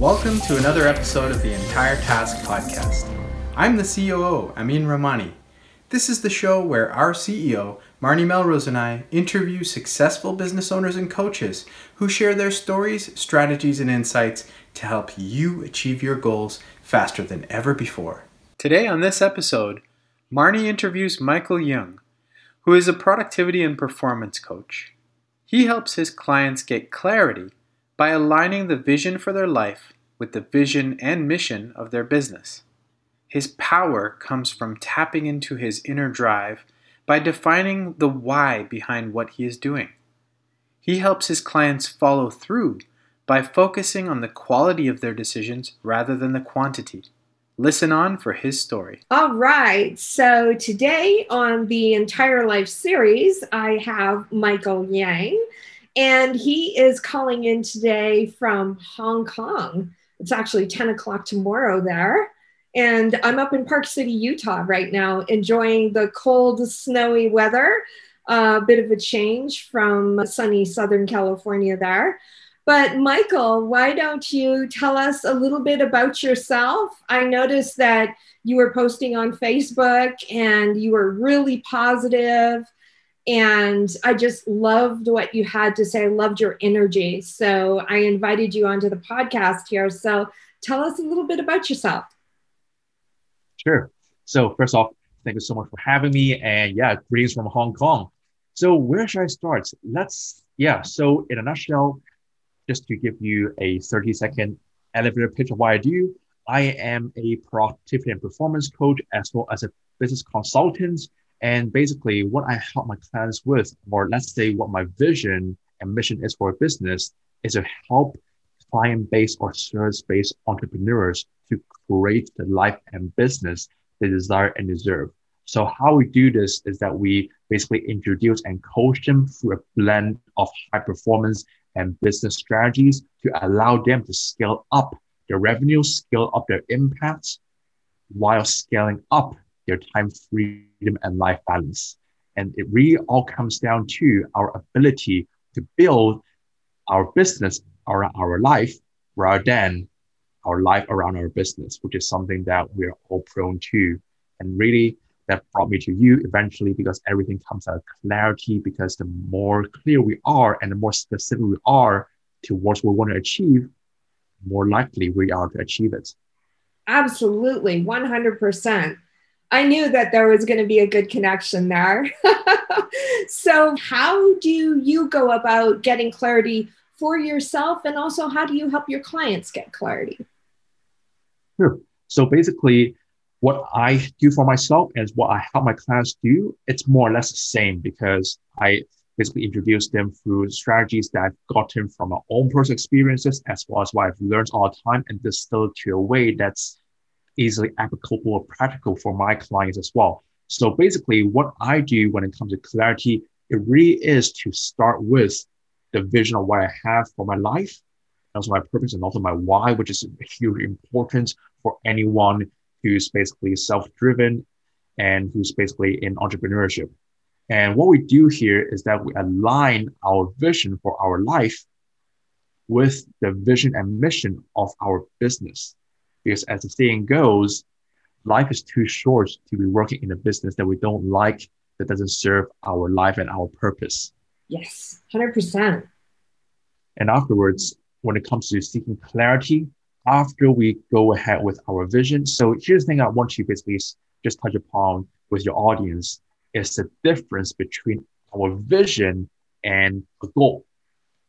Welcome to another episode of the Entire Task Podcast. I'm the COO, Amin Ramani. This is the show where our CEO, Marnie Melrose, and I interview successful business owners and coaches who share their stories, strategies, and insights to help you achieve your goals faster than ever before. Today on this episode, Marnie interviews Michael Young, who is a productivity and performance coach. He helps his clients get clarity by aligning the vision for their life with the vision and mission of their business. His power comes from tapping into his inner drive by defining the why behind what he is doing. He helps his clients follow through by focusing on the quality of their decisions rather than the quantity. Listen on for his story. All right. So today on the entire life series, I have Michael Yang and he is calling in today from Hong Kong. It's actually 10 o'clock tomorrow there. And I'm up in Park City, Utah right now, enjoying the cold, snowy weather. A uh, bit of a change from sunny Southern California there. But Michael, why don't you tell us a little bit about yourself? I noticed that you were posting on Facebook and you were really positive and I just loved what you had to say. I loved your energy. So I invited you onto the podcast here. So tell us a little bit about yourself. Sure. So, first off, thank you so much for having me. And yeah, greetings from Hong Kong. So, where should I start? Let's, yeah. So, in a nutshell, just to give you a 30 second elevator pitch of what I do, I am a productivity and performance coach as well as a business consultant and basically, what I help my clients with, or let's say what my vision and mission is for a business, is to help client based or service based entrepreneurs to create the life and business they desire and deserve. So, how we do this is that we basically introduce and coach them through a blend of high performance and business strategies to allow them to scale up their revenue, scale up their impact while scaling up their time freedom and life balance. And it really all comes down to our ability to build our business around our life rather than our life around our business, which is something that we're all prone to. And really, that brought me to you eventually because everything comes out of clarity. Because the more clear we are and the more specific we are towards what we want to achieve, more likely we are to achieve it. Absolutely, 100%. I knew that there was going to be a good connection there. so, how do you go about getting clarity for yourself? And also, how do you help your clients get clarity? Sure. So, basically, what I do for myself and what I help my clients do, it's more or less the same because I basically introduce them through strategies that I've gotten from my own personal experiences as well as what I've learned all the time and distilled to a way that's easily applicable or practical for my clients as well. So basically, what I do when it comes to clarity, it really is to start with the vision of what I have for my life, also my purpose, and also my why, which is huge importance for anyone who's basically self-driven and who's basically in entrepreneurship. And what we do here is that we align our vision for our life with the vision and mission of our business. Because as the saying goes, life is too short to be working in a business that we don't like, that doesn't serve our life and our purpose. Yes, 100%. And afterwards, when it comes to seeking clarity, after we go ahead with our vision. So here's the thing I want you basically just touch upon with your audience is the difference between our vision and a goal.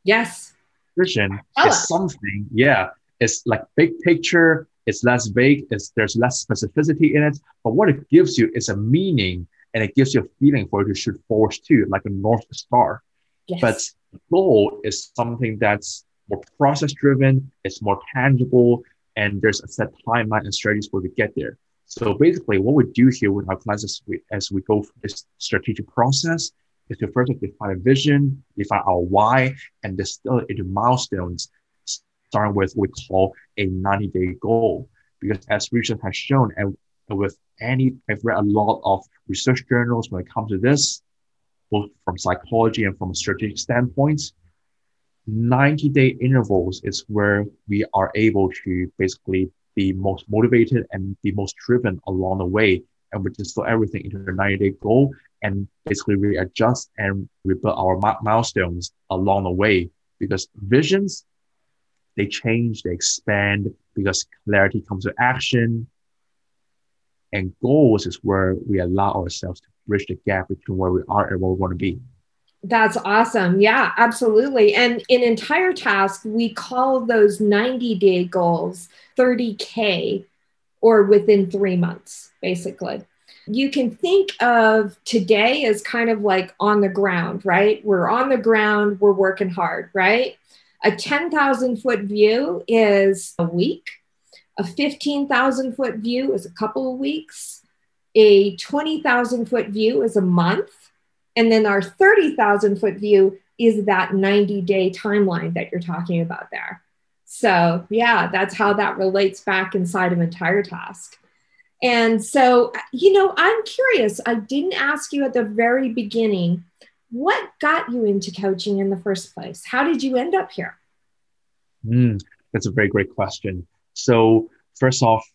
Yes. Vision is something, yeah, it's like big picture, it's less vague, it's, there's less specificity in it. But what it gives you is a meaning and it gives you a feeling for it to shoot to, like a North Star. Yes. But goal is something that's more process driven, it's more tangible, and there's a set timeline and strategies for to get there. So basically, what we do here with our clients as we, as we go through this strategic process is to first define a vision, define our why, and distill it into milestones starting with what we call a 90 day goal. Because as research has shown, and with any, I've read a lot of research journals when it comes to this, both from psychology and from a strategic standpoint, 90 day intervals is where we are able to basically be most motivated and be most driven along the way. And we distill everything into a 90 day goal and basically readjust and rebuild our milestones along the way because visions, they change, they expand because clarity comes with action. And goals is where we allow ourselves to bridge the gap between where we are and where we want to be. That's awesome. Yeah, absolutely. And in entire task, we call those 90 day goals 30K or within three months, basically. You can think of today as kind of like on the ground, right? We're on the ground, we're working hard, right? A 10,000 foot view is a week. A 15,000 foot view is a couple of weeks. A 20,000 foot view is a month and then our 30,000 foot view is that 90 day timeline that you're talking about there. So, yeah, that's how that relates back inside of entire task. And so, you know, I'm curious. I didn't ask you at the very beginning what got you into coaching in the first place? How did you end up here? Mm, that's a very great question. So, first off,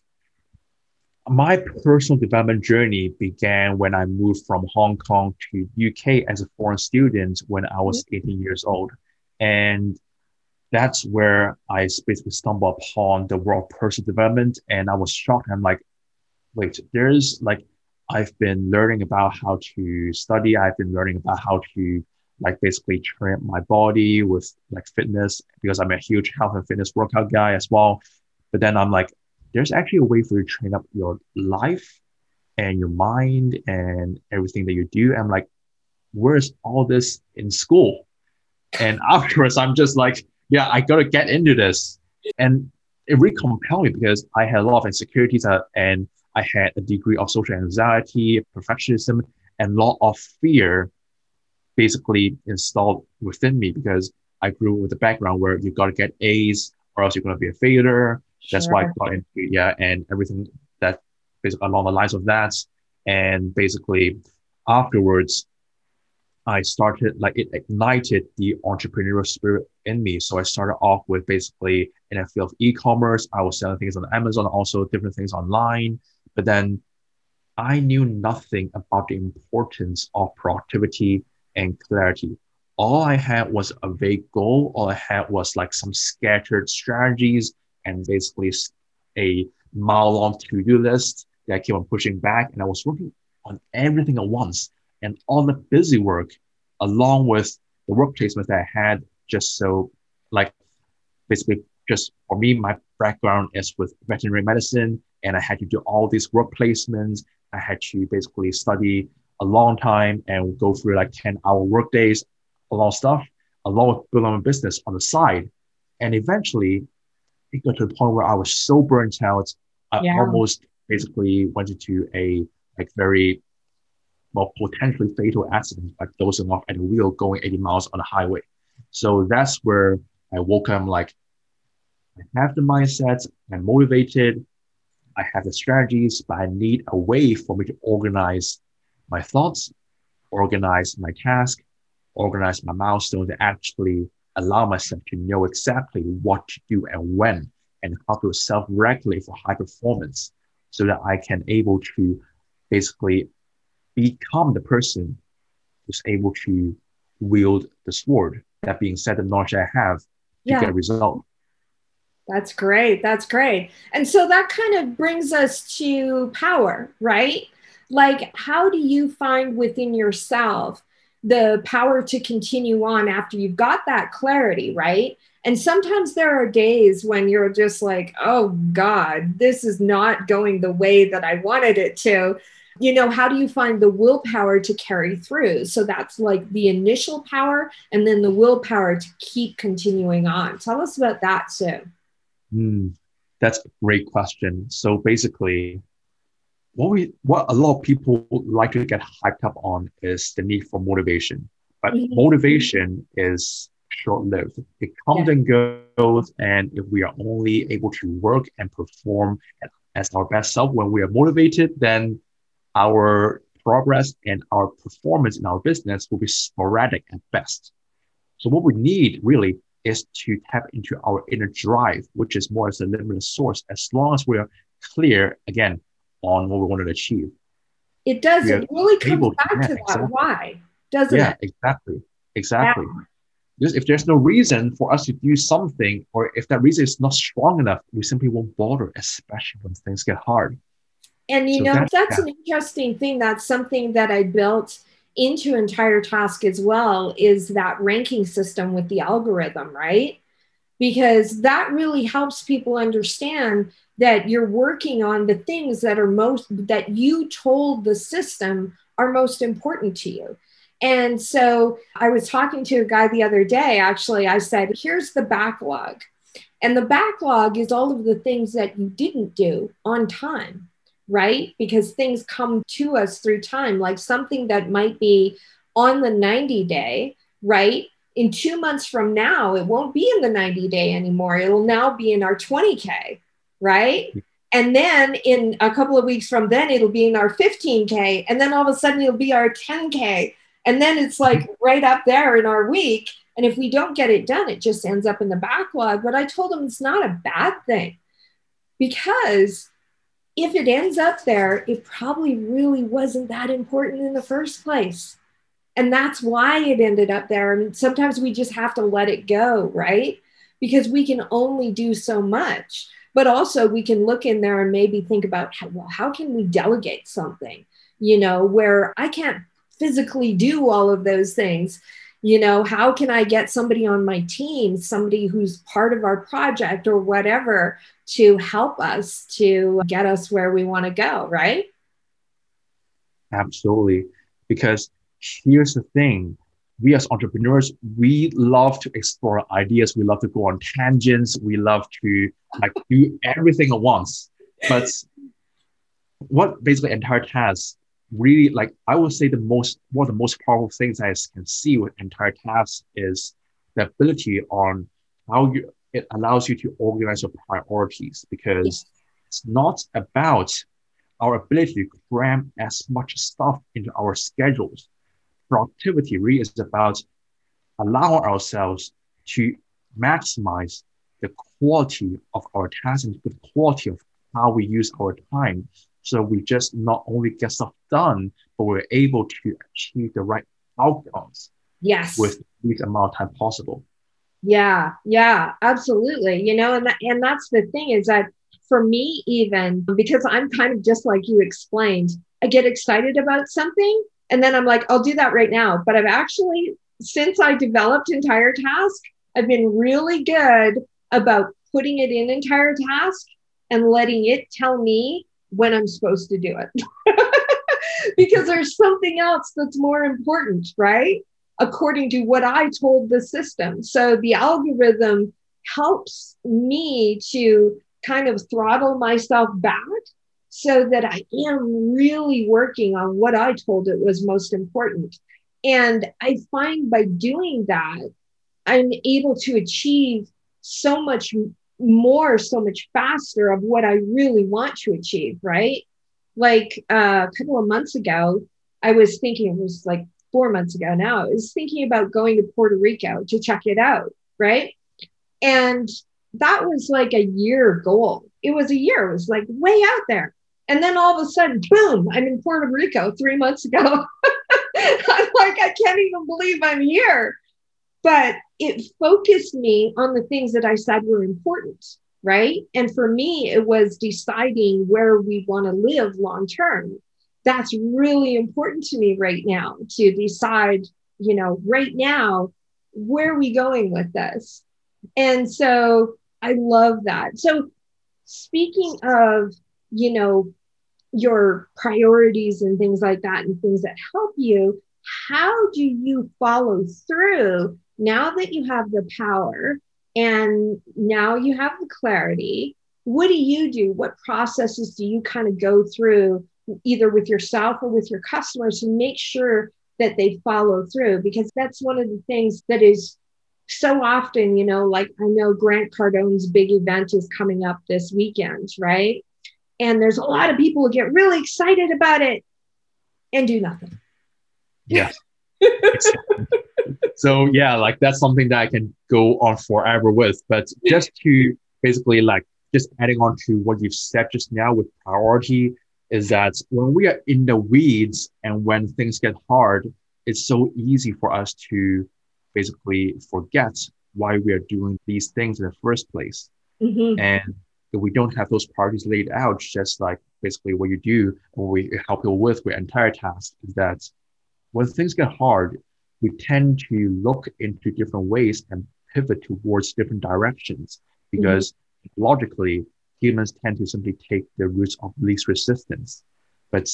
my personal development journey began when I moved from Hong Kong to UK as a foreign student when I was mm-hmm. 18 years old. And that's where I basically stumbled upon the world of personal development. And I was shocked. I'm like, wait, there's like, I've been learning about how to study. I've been learning about how to like basically train my body with like fitness because I'm a huge health and fitness workout guy as well. But then I'm like, there's actually a way for you to train up your life and your mind and everything that you do. I'm like, where's all this in school? And afterwards, I'm just like, yeah, I got to get into this. And it really compelled me because I had a lot of insecurities uh, and I had a degree of social anxiety, perfectionism, and a lot of fear basically installed within me because I grew up with a background where you got to get A's or else you're going to be a failure that's why I got into yeah, and everything that basically along the lines of that. And basically afterwards, I started like it ignited the entrepreneurial spirit in me. So I started off with basically in a field of e-commerce. I was selling things on Amazon, also different things online. But then I knew nothing about the importance of productivity and clarity. All I had was a vague goal. All I had was like some scattered strategies and basically a mile long to-do list that I on pushing back. And I was working on everything at once and all the busy work along with the work placements that I had just so like basically just for me, my background is with veterinary medicine and I had to do all these work placements. I had to basically study a long time and go through like 10 hour work days, a lot of stuff, along with building my business on the side. And eventually it got to the point where I was so burnt out, I yeah. almost basically went into a like very well potentially fatal accident, like dozing off at the wheel going 80 miles on the highway. So that's where I woke up. I'm like, I have the mindset, I'm motivated, I have the strategies, but I need a way for me to organize my thoughts, organize my task, organize my milestones to actually allow myself to know exactly what to do and when and how to self-regulate for high performance so that I can able to basically become the person who's able to wield the sword. That being said, the knowledge I have to yeah. get a result. That's great. That's great. And so that kind of brings us to power, right? Like, how do you find within yourself the power to continue on after you've got that clarity, right? And sometimes there are days when you're just like, oh God, this is not going the way that I wanted it to. You know, how do you find the willpower to carry through? So that's like the initial power and then the willpower to keep continuing on. Tell us about that too. Mm, that's a great question. So basically, what we what a lot of people like to get hyped up on is the need for motivation. But mm-hmm. motivation is short-lived. It comes yeah. and goes, and if we are only able to work and perform as our best self when we are motivated, then our progress and our performance in our business will be sporadic at best. So what we need really is to tap into our inner drive, which is more as a limitless source, as long as we're clear again on what we want to achieve. It does. It really comes back yeah, to that exactly. why, doesn't yeah, it? exactly. Exactly. Because if there's no reason for us to do something, or if that reason is not strong enough, we simply won't bother, especially when things get hard. And you So know, that- that's yeah. an interesting thing. That's something that I built into entire task as well is that ranking system with the algorithm, right? Because that really helps people understand that you're working on the things that are most that you told the system are most important to you. And so I was talking to a guy the other day. Actually, I said, here's the backlog. And the backlog is all of the things that you didn't do on time right? Because things come to us through time, like something that might be on the 90 day, right? In two months from now, it won't be in the 90 day anymore. It'll now be in our 20K, right? And then in a couple of weeks from then, it'll be in our 15K. And then all of a sudden, it'll be our 10K. And then it's like right up there in our week. And if we don't get it done, it just ends up in the backlog. But I told him it's not a bad thing because if it ends up there, it probably really wasn't that important in the first place. And that's why it ended up there. Mean, sometimes we just have to let it go, right? Because we can only do so much. But also, we can look in there and maybe think about, well, how can we delegate something, you know, where I can't physically do all of those things? You know, how can I get somebody on my team, somebody who's part of our project or whatever, to help us to get us where we want to go, right? Absolutely. Because here's the thing we as entrepreneurs, we love to explore ideas. We love to go on tangents. We love to like do everything at once. But what basically entire task really like I would say the most one of the most powerful things I can see with entire task is the ability on how you it allows you to organize your priorities because it's not about our ability to cram as much stuff into our schedules. Productivity really is about allowing ourselves to maximize the quality of our tasks and the quality of how we use our time. So we just not only get stuff done, but we're able to achieve the right outcomes Yes. with the least amount of time possible. Yeah, yeah, absolutely. You know, and that, and that's the thing is that for me, even because I'm kind of just like you explained, I get excited about something and then I'm like, I'll do that right now. But I've actually, since I developed Entire Task, I've been really good about putting it in Entire Task and letting it tell me when I'm supposed to do it. because there's something else that's more important, right? According to what I told the system. So the algorithm helps me to kind of throttle myself back so that I am really working on what I told it was most important. And I find by doing that, I'm able to achieve so much more, so much faster of what I really want to achieve, right? Like uh, a couple of months ago, I was thinking, it was like four months ago now, I was thinking about going to Puerto Rico to check it out, right? And that was like a year goal. It was a year, it was like way out there. And then all of a sudden, boom, I'm in Puerto Rico three months ago. I'm like, I can't even believe I'm here. But it focused me on the things that I said were important, right? And for me, it was deciding where we want to live long term that's really important to me right now to decide, you know, right now, where are we going with this? And so I love that. So, speaking of, you know, your priorities and things like that, and things that help you, how do you follow through now that you have the power and now you have the clarity? What do you do? What processes do you kind of go through either with yourself or with your customers to make sure that they follow through because that's one of the things that is so often you know like i know grant cardone's big event is coming up this weekend right and there's a lot of people who get really excited about it and do nothing Yeah. so yeah, like that's something that I can go on forever with. But just to basically like just adding on to what you've said just now with priority is that when we are in the weeds and when things get hard, it's so easy for us to basically forget why we are doing these things in the first place. Mhm. And if we don't have those priorities laid out, just like basically what you do or we help people with with entire task is that when things get hard, we tend to look into different ways and pivot towards different directions because logically humans tend to simply take the routes of least resistance. But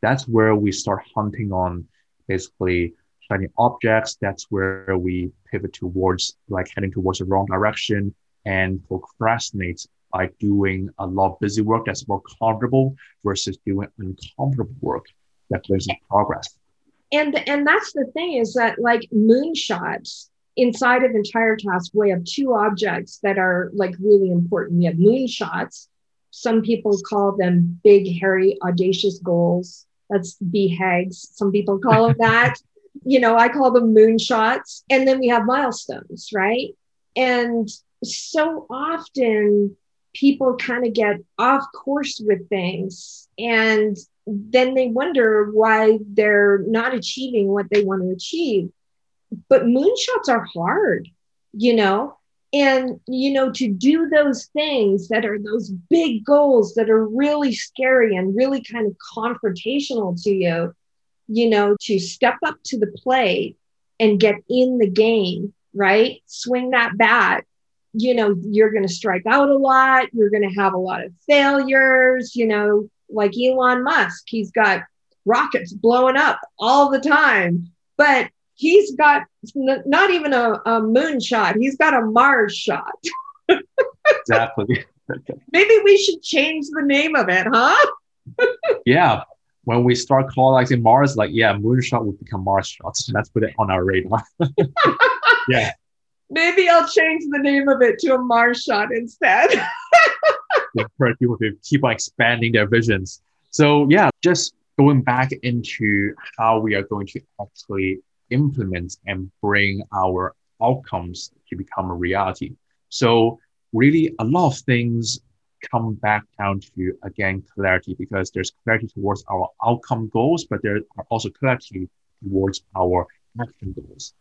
that's where we start hunting on basically shiny objects. That's where we pivot towards like heading towards the wrong direction and procrastinate by doing a lot of busy work that's more comfortable versus doing uncomfortable work that brings us progress. and and that's the thing is that like moonshots inside of entire task we have two objects that are like really important. We have moonshots. Some people call them big hairy audacious goals. That's BHAGs some people call them that. You know i call them moonshots. And then we have milestones right? And so often people kind of get off course with things and then they wonder why they're not achieving what they want to achieve. But moonshots are hard, you know, and you know, to do those things that are those big goals that are really scary and really kind of confrontational to you, you know, to step up to the plate and get in the game, right? Swing that bat. You know, you're going to strike out a lot. You're going to have a lot of failures, you know, like Elon Musk. He's got rockets blowing up all the time, but he's got n- not even a, a moon shot. He's got a Mars shot. Exactly. Maybe we should change the name of it, huh? yeah. When we start colonizing Mars, like yeah, moonshot would become Mars shots. Let's put it on our radar. yeah. Maybe I'll change the name of it to a Mars shot instead. encourage people to keep on expanding their visions. So yeah, just going back into how we are going to actually implement and bring our outcomes to become a reality. So really a lot of things come back down to again clarity because there's clarity towards our outcome goals, but there are also clarity towards our action goals.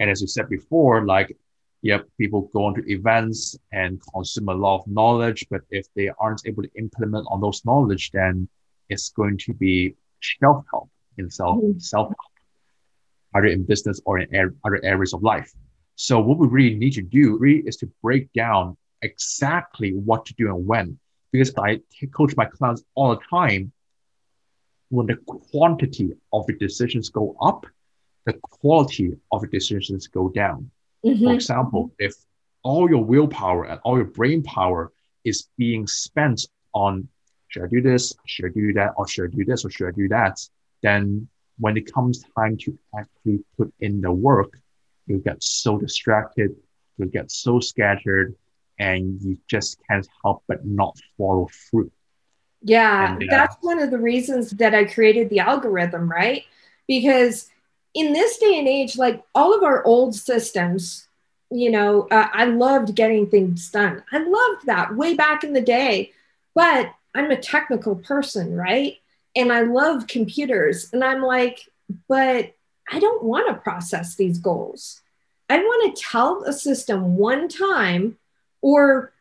And as you said before, like yep, people go onto events and consume a lot of knowledge, but if they aren't able to implement on those knowledge, then it's going to be self help in self self either in business or in other areas of life. So what we really need to do really is to break down exactly what to do and when, because I coach my clients all the time. When the quantity of the decisions go up, the quality of the decisions go down. For Mhm. example, if all your willpower and all your brain power is being spent on should I do this, should I do that, or should I do this, or should I do that, then when it comes time to actually put in the work, you get so distracted, you get so scattered, and you just can't help but not follow through. Yeah, And, uh, that's one of the reasons that I created the algorithm, right? Because in this day and age, like all of our old systems, you know, uh, I loved getting things done. I loved that way back in the day. But I'm a technical person, right? And I love computers. And I'm like, but I don't want to process these goals. I want to tell the system one time or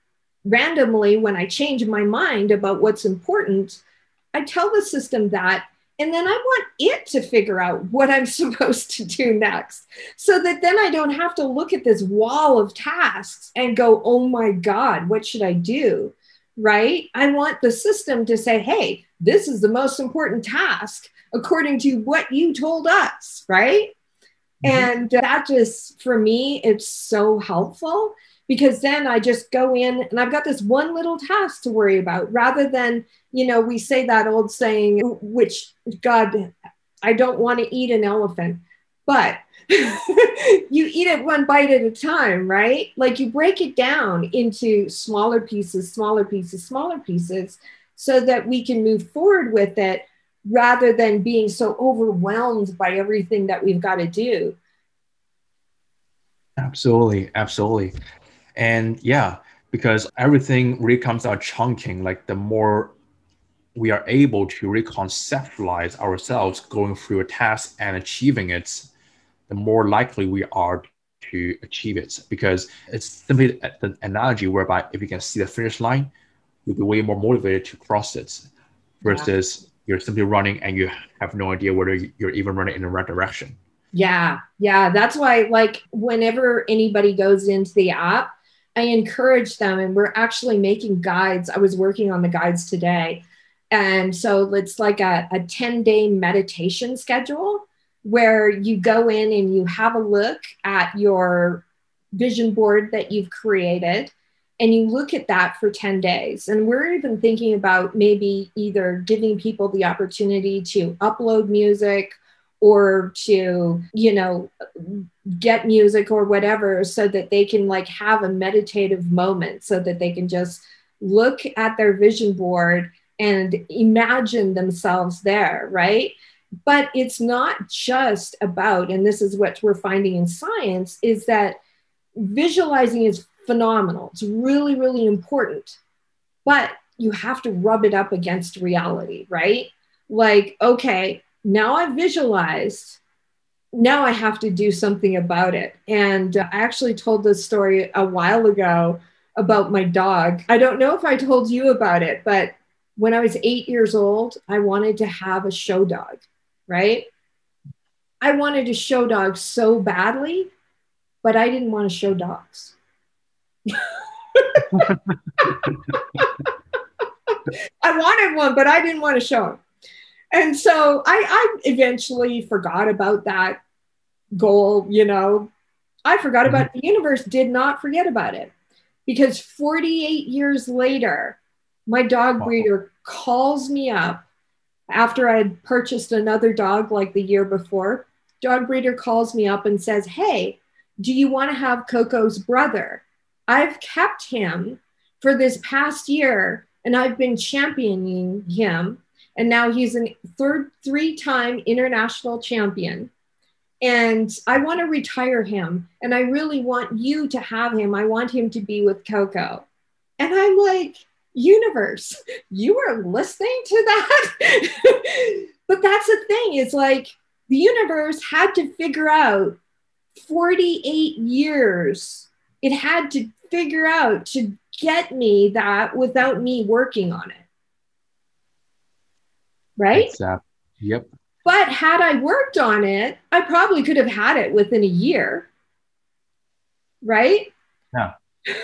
randomly when I change my mind about what's important, I tell the system that. And then I want it to figure out what I'm supposed to do next so that then I don't have to look at this wall of tasks and go, oh my God, what should I do? Right? I want the system to say, hey, this is the most important task according to what you told us. Right? Mhm. And that just, for me, it's so helpful because then I just go in and I've got this one little task to worry about rather than, you know, we say that old saying, which God, I don't want to eat an elephant, but you eat it one bite at a time, right? Like you break it down into smaller pieces, smaller pieces, smaller pieces, so that we can move forward with it rather than being so overwhelmed by everything that we've got to do. Absolutely, absolutely. And yeah, because everything really comes out chunking, like the more we are able to reconceptualize ourselves going through a task and achieving it, the more likely we are to achieve it. Because it's simply the analogy whereby if you can see the finish line, you'll be way more motivated to cross it versus yeah. you're simply running and you have no idea whether you're even running in the right direction. Yeah, yeah. That's why, like, whenever anybody goes into the app, I encourage them, and we're actually making guides. I was working on the guides today. And so it's like a, a 10 day meditation schedule where you go in and you have a look at your vision board that you've created and you look at that for 10 days. And we're even thinking about maybe either giving people the opportunity to upload music or to, you know, get music or whatever so that they can like have a meditative moment so that they can just look at their vision board and imagine themselves there, right? But it's not just about, and this is what we're finding in science, is that visualizing is phenomenal. It's really, really important. But you have to rub it up against reality, right? Like, okay, now I've visualized. Now I have to do something about it. And I actually told this story a while ago about my dog. I don't know if I told you about it, but when I was eight years old, I wanted to have a show dog, right? I wanted to show dogs so badly, but I didn't want to show dogs. I wanted one, but I didn't want to show him and so I, I eventually forgot about that goal, you know. I forgot mm-hmm. about the universe, did not forget about it. Because 48 years later, my dog breeder calls me up after I had purchased another dog like the year before. Dog breeder calls me up and says, Hey, do you want to have Coco's brother? I've kept him for this past year and I've been championing him and now he's a third three-time international champion and I want to retire him and I really want you to have him. I want him to be with Coco. And I'm like, universe, you are listening to that? but that's the thing, it's like the universe had to figure out 48 years. It had to figure out to get me that without me working on it right? Exactly. Yep. But had I worked on it, I probably could have had it within a year. Right? Yeah.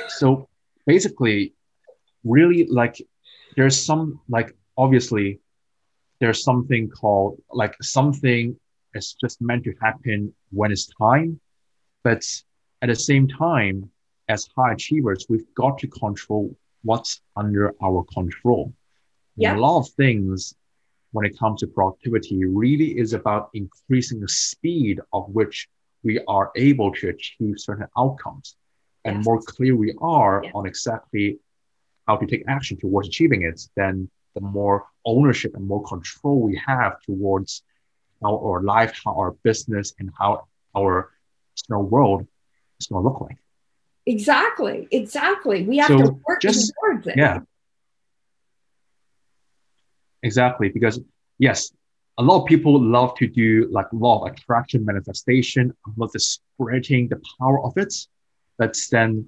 So basically, really like there's some like obviously there's something called like something is just meant to happen when it's time. But at the same time, as high achievers, we've got to control what's under our control. Yeah. A lot of things when it comes to productivity really is about increasing the speed of which we are able to achieve certain outcomes. And yes. more clear we are yes. on exactly how to take action towards achieving it, then the more ownership and more control we have towards how our life, how our business, and how our external world is going to look like. Exactly. Exactly. We have so to work just, towards it. Yeah. Exactly, because yes, a lot of people love to do like law of attraction manifestation, love the spreading the power of it, but then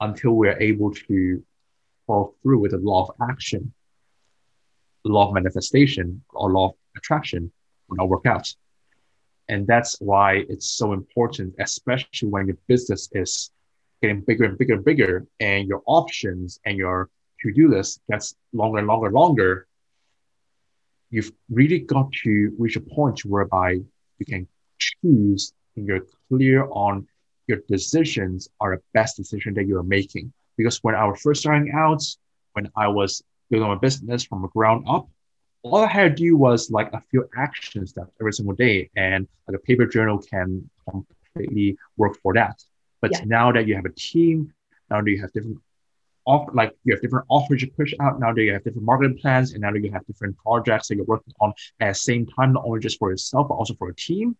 until we're able to follow through with the law of action, law of manifestation or law of attraction will not work out. And that's why it's so important, especially when your business is getting bigger and bigger and bigger, and your options and your to-do list gets longer and longer and longer you've really got to reach a point whereby you can choose and you're clear on your decisions are the best decision that you're making. Because when I was first starting out, when I was building my business from the ground up, all I had to do was like a few action steps every single day, and like a paper journal can completely work for that. But yeah. now that you have a team, now that you have different off, like you have different offers you push out. Now that you have different marketing plans, and now that you have different projects that you're working on at the same time, not only just for yourself but also for a team.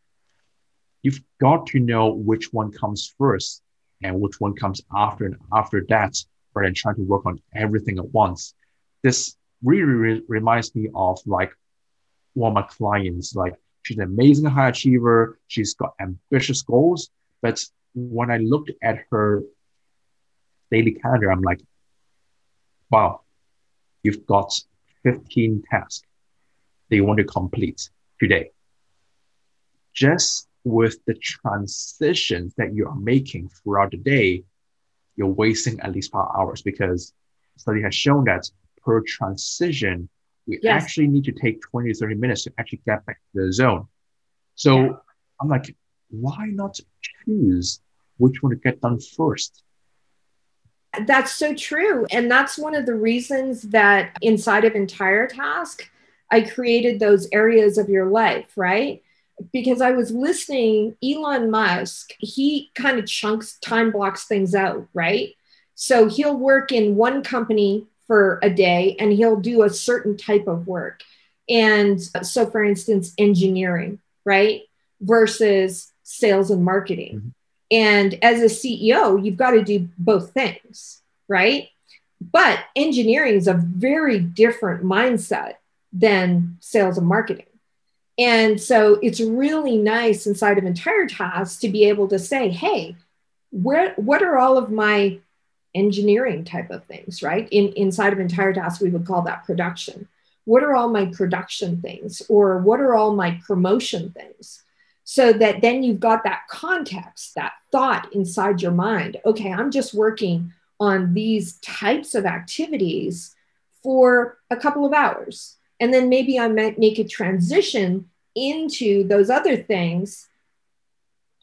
you've got to know which one comes first and which one comes after and after that, rather than trying to work on everything at once. This really re- reminds me of like one of my clients. Like she's an amazing high achiever. She's got ambitious goals, but when I looked at her daily calendar, I'm like, wow, you've got 15 tasks that you want to complete today. Just with the transitions that you are making throughout the day, you're wasting at least five hours because study has shown that per transition, we yes. actually need to take 20 to 30 minutes to actually get back to the zone. So yeah. I'm like, why not choose which one to get done first? That's so true. And that's one of the reasons that inside of Entire Task, I created those areas of your life, right? Because I was listening, Elon Musk, he kind of chunks, time blocks things out, right? So he'll work in one company for a day and he'll do a certain type of work. And so, for instance, engineering, right? Versus sales and marketing. Mm-hmm. And as a CEO, you've got to do both things, right? But engineering is a very different mindset than sales and marketing. And so it's really nice inside of entire tasks to be able to say, hey, where what are all of my engineering type of things, right? In inside of entire tasks, we would call that production. What are all my production things? Or what are all my promotion things? so that then you've got that context, that thought inside your mind. Okay, I'm just working on these types of activities for a couple of hours. And then maybe I might make a transition into those other things.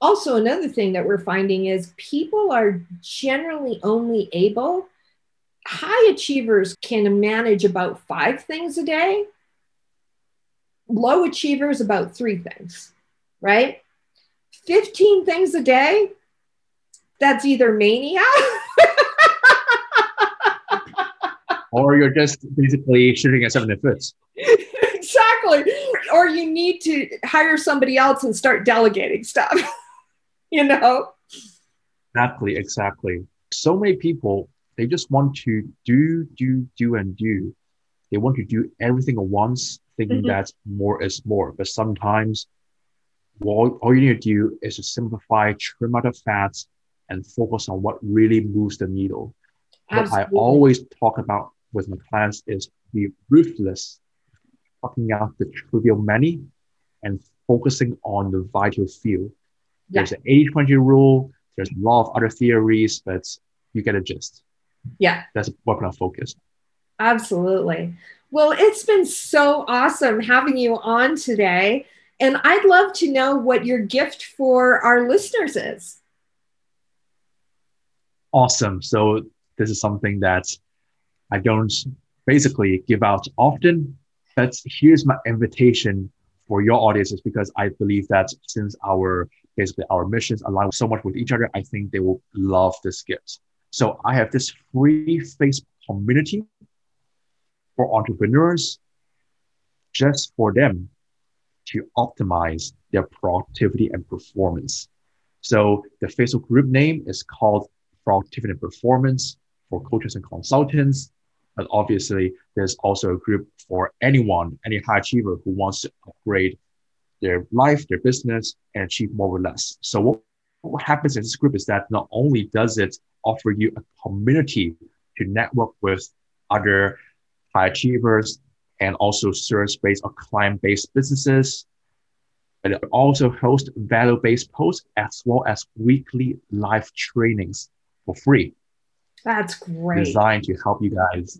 Also, another thing that we're finding is people are generally only able, high achievers can manage about five things a day, low achievers about three things right? 15 things a day, that's either mania or you're just basically shooting at seven foot. Exactly. Or you need to hire somebody else and start delegating stuff, you know? Exactly, exactly. So many people, they just want to do, do, do, and do. They want to do everything at once, thinking mm-hmm. that more is more. But sometimes all, all you need to do is to simplify, trim out the fats, and focus on what really moves the needle. Absolutely. What I always talk about with my clients is be ruthless, talking out the trivial many and focusing on the vital few. Yeah. There's an 80 20 rule, there's a lot of other theories, but you get a gist. Yeah. That's what I'm focused. Absolutely. Well, it's been so awesome having you on today. And I'd love to know what your gift for our listeners is. Awesome. So, this is something that I don't basically give out often, but here's my invitation for your audiences because I believe that since our basically our missions align so much with each other, I think they will love this gift. So I have this free Facebook community for entrepreneurs just for them to optimize their productivity and performance. So the Facebook group name is called Productivity and Performance for coaches and consultants. But obviously, there's also a group for anyone, any high achiever who wants to upgrade their life, their business, and achieve more with less. So what, what happens in this group is that not only does it offer you a community to network with other high achievers and also service-based or client-based businesses. But it also hosts value-based posts as well as weekly live trainings for free. That's great. Designed to help you guys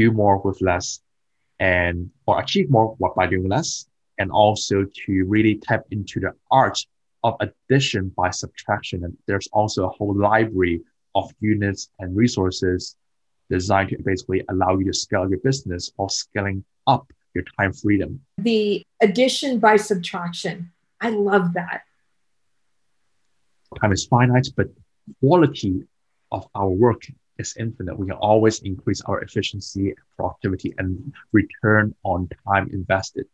do more with less and or achieve more by doing less and also to really tap into the art of addition by subtraction. And there's also a whole library of units and resources designed to basically allow you to scale your business or scaling up your time freedom. The addition by subtraction. I love that. Time is finite, but quality of our work is infinite. We can always increase our efficiency, productivity, and return on time invested.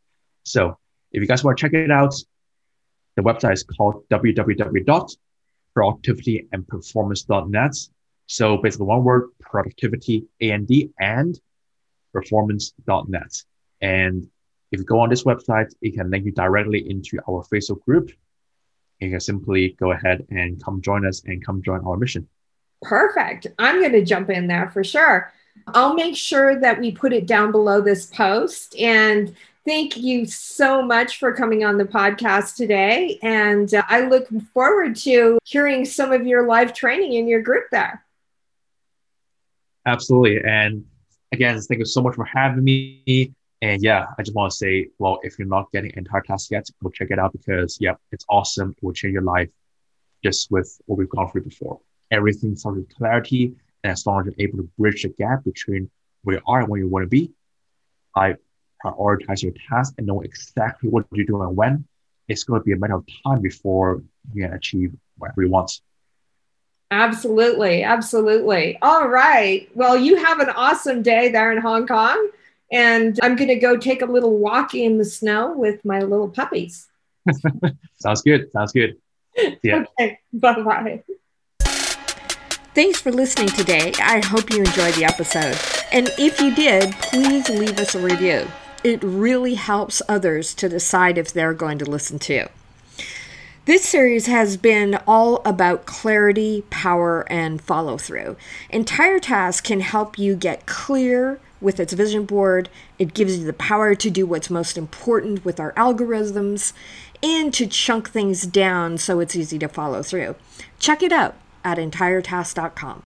So if you guys want to check it out, The website is called www.productivityandperformance.net. So basically one word, productivity, A-N-D, and performance.net. And if you go on this website, it can link you directly into our Facebook group. You can simply go ahead and come join us and come join our mission. Perfect. I'm going to jump in there for sure. I'll make sure that we put it down below this post. And thank you so much for coming on the podcast today. And uh, I look forward to hearing some of your live training in your group there. Absolutely. And again, thank you so much for having me. And yeah, I just want to say, well, if you're not getting entire task yet, go check it out because yeah, it's awesome. It will change your life just with what we've gone through before. Everything starts with clarity. And as long as you're able to bridge the gap between where you are and where you want to be, I prioritize your task and know exactly what you're doing and when, it's going to be a matter of time before you can achieve whatever you want. Absolutely. Absolutely. All right. Well, you have an awesome day there in Hong Kong. And I'm going to go take a little walk in the snow with my little puppies. Sounds good. Sounds good. Yeah. Okay. Bye bye. Thanks for listening today. I hope you enjoyed the episode. And if you did, please leave us a review. It really helps others to decide if they're going to listen to. This series has been all about clarity, power, and follow through. Entire Task can help you get clear with its vision board. It gives you the power to do what's most important with our algorithms and to chunk things down so it's easy to follow through. Check it out at entiretask.com.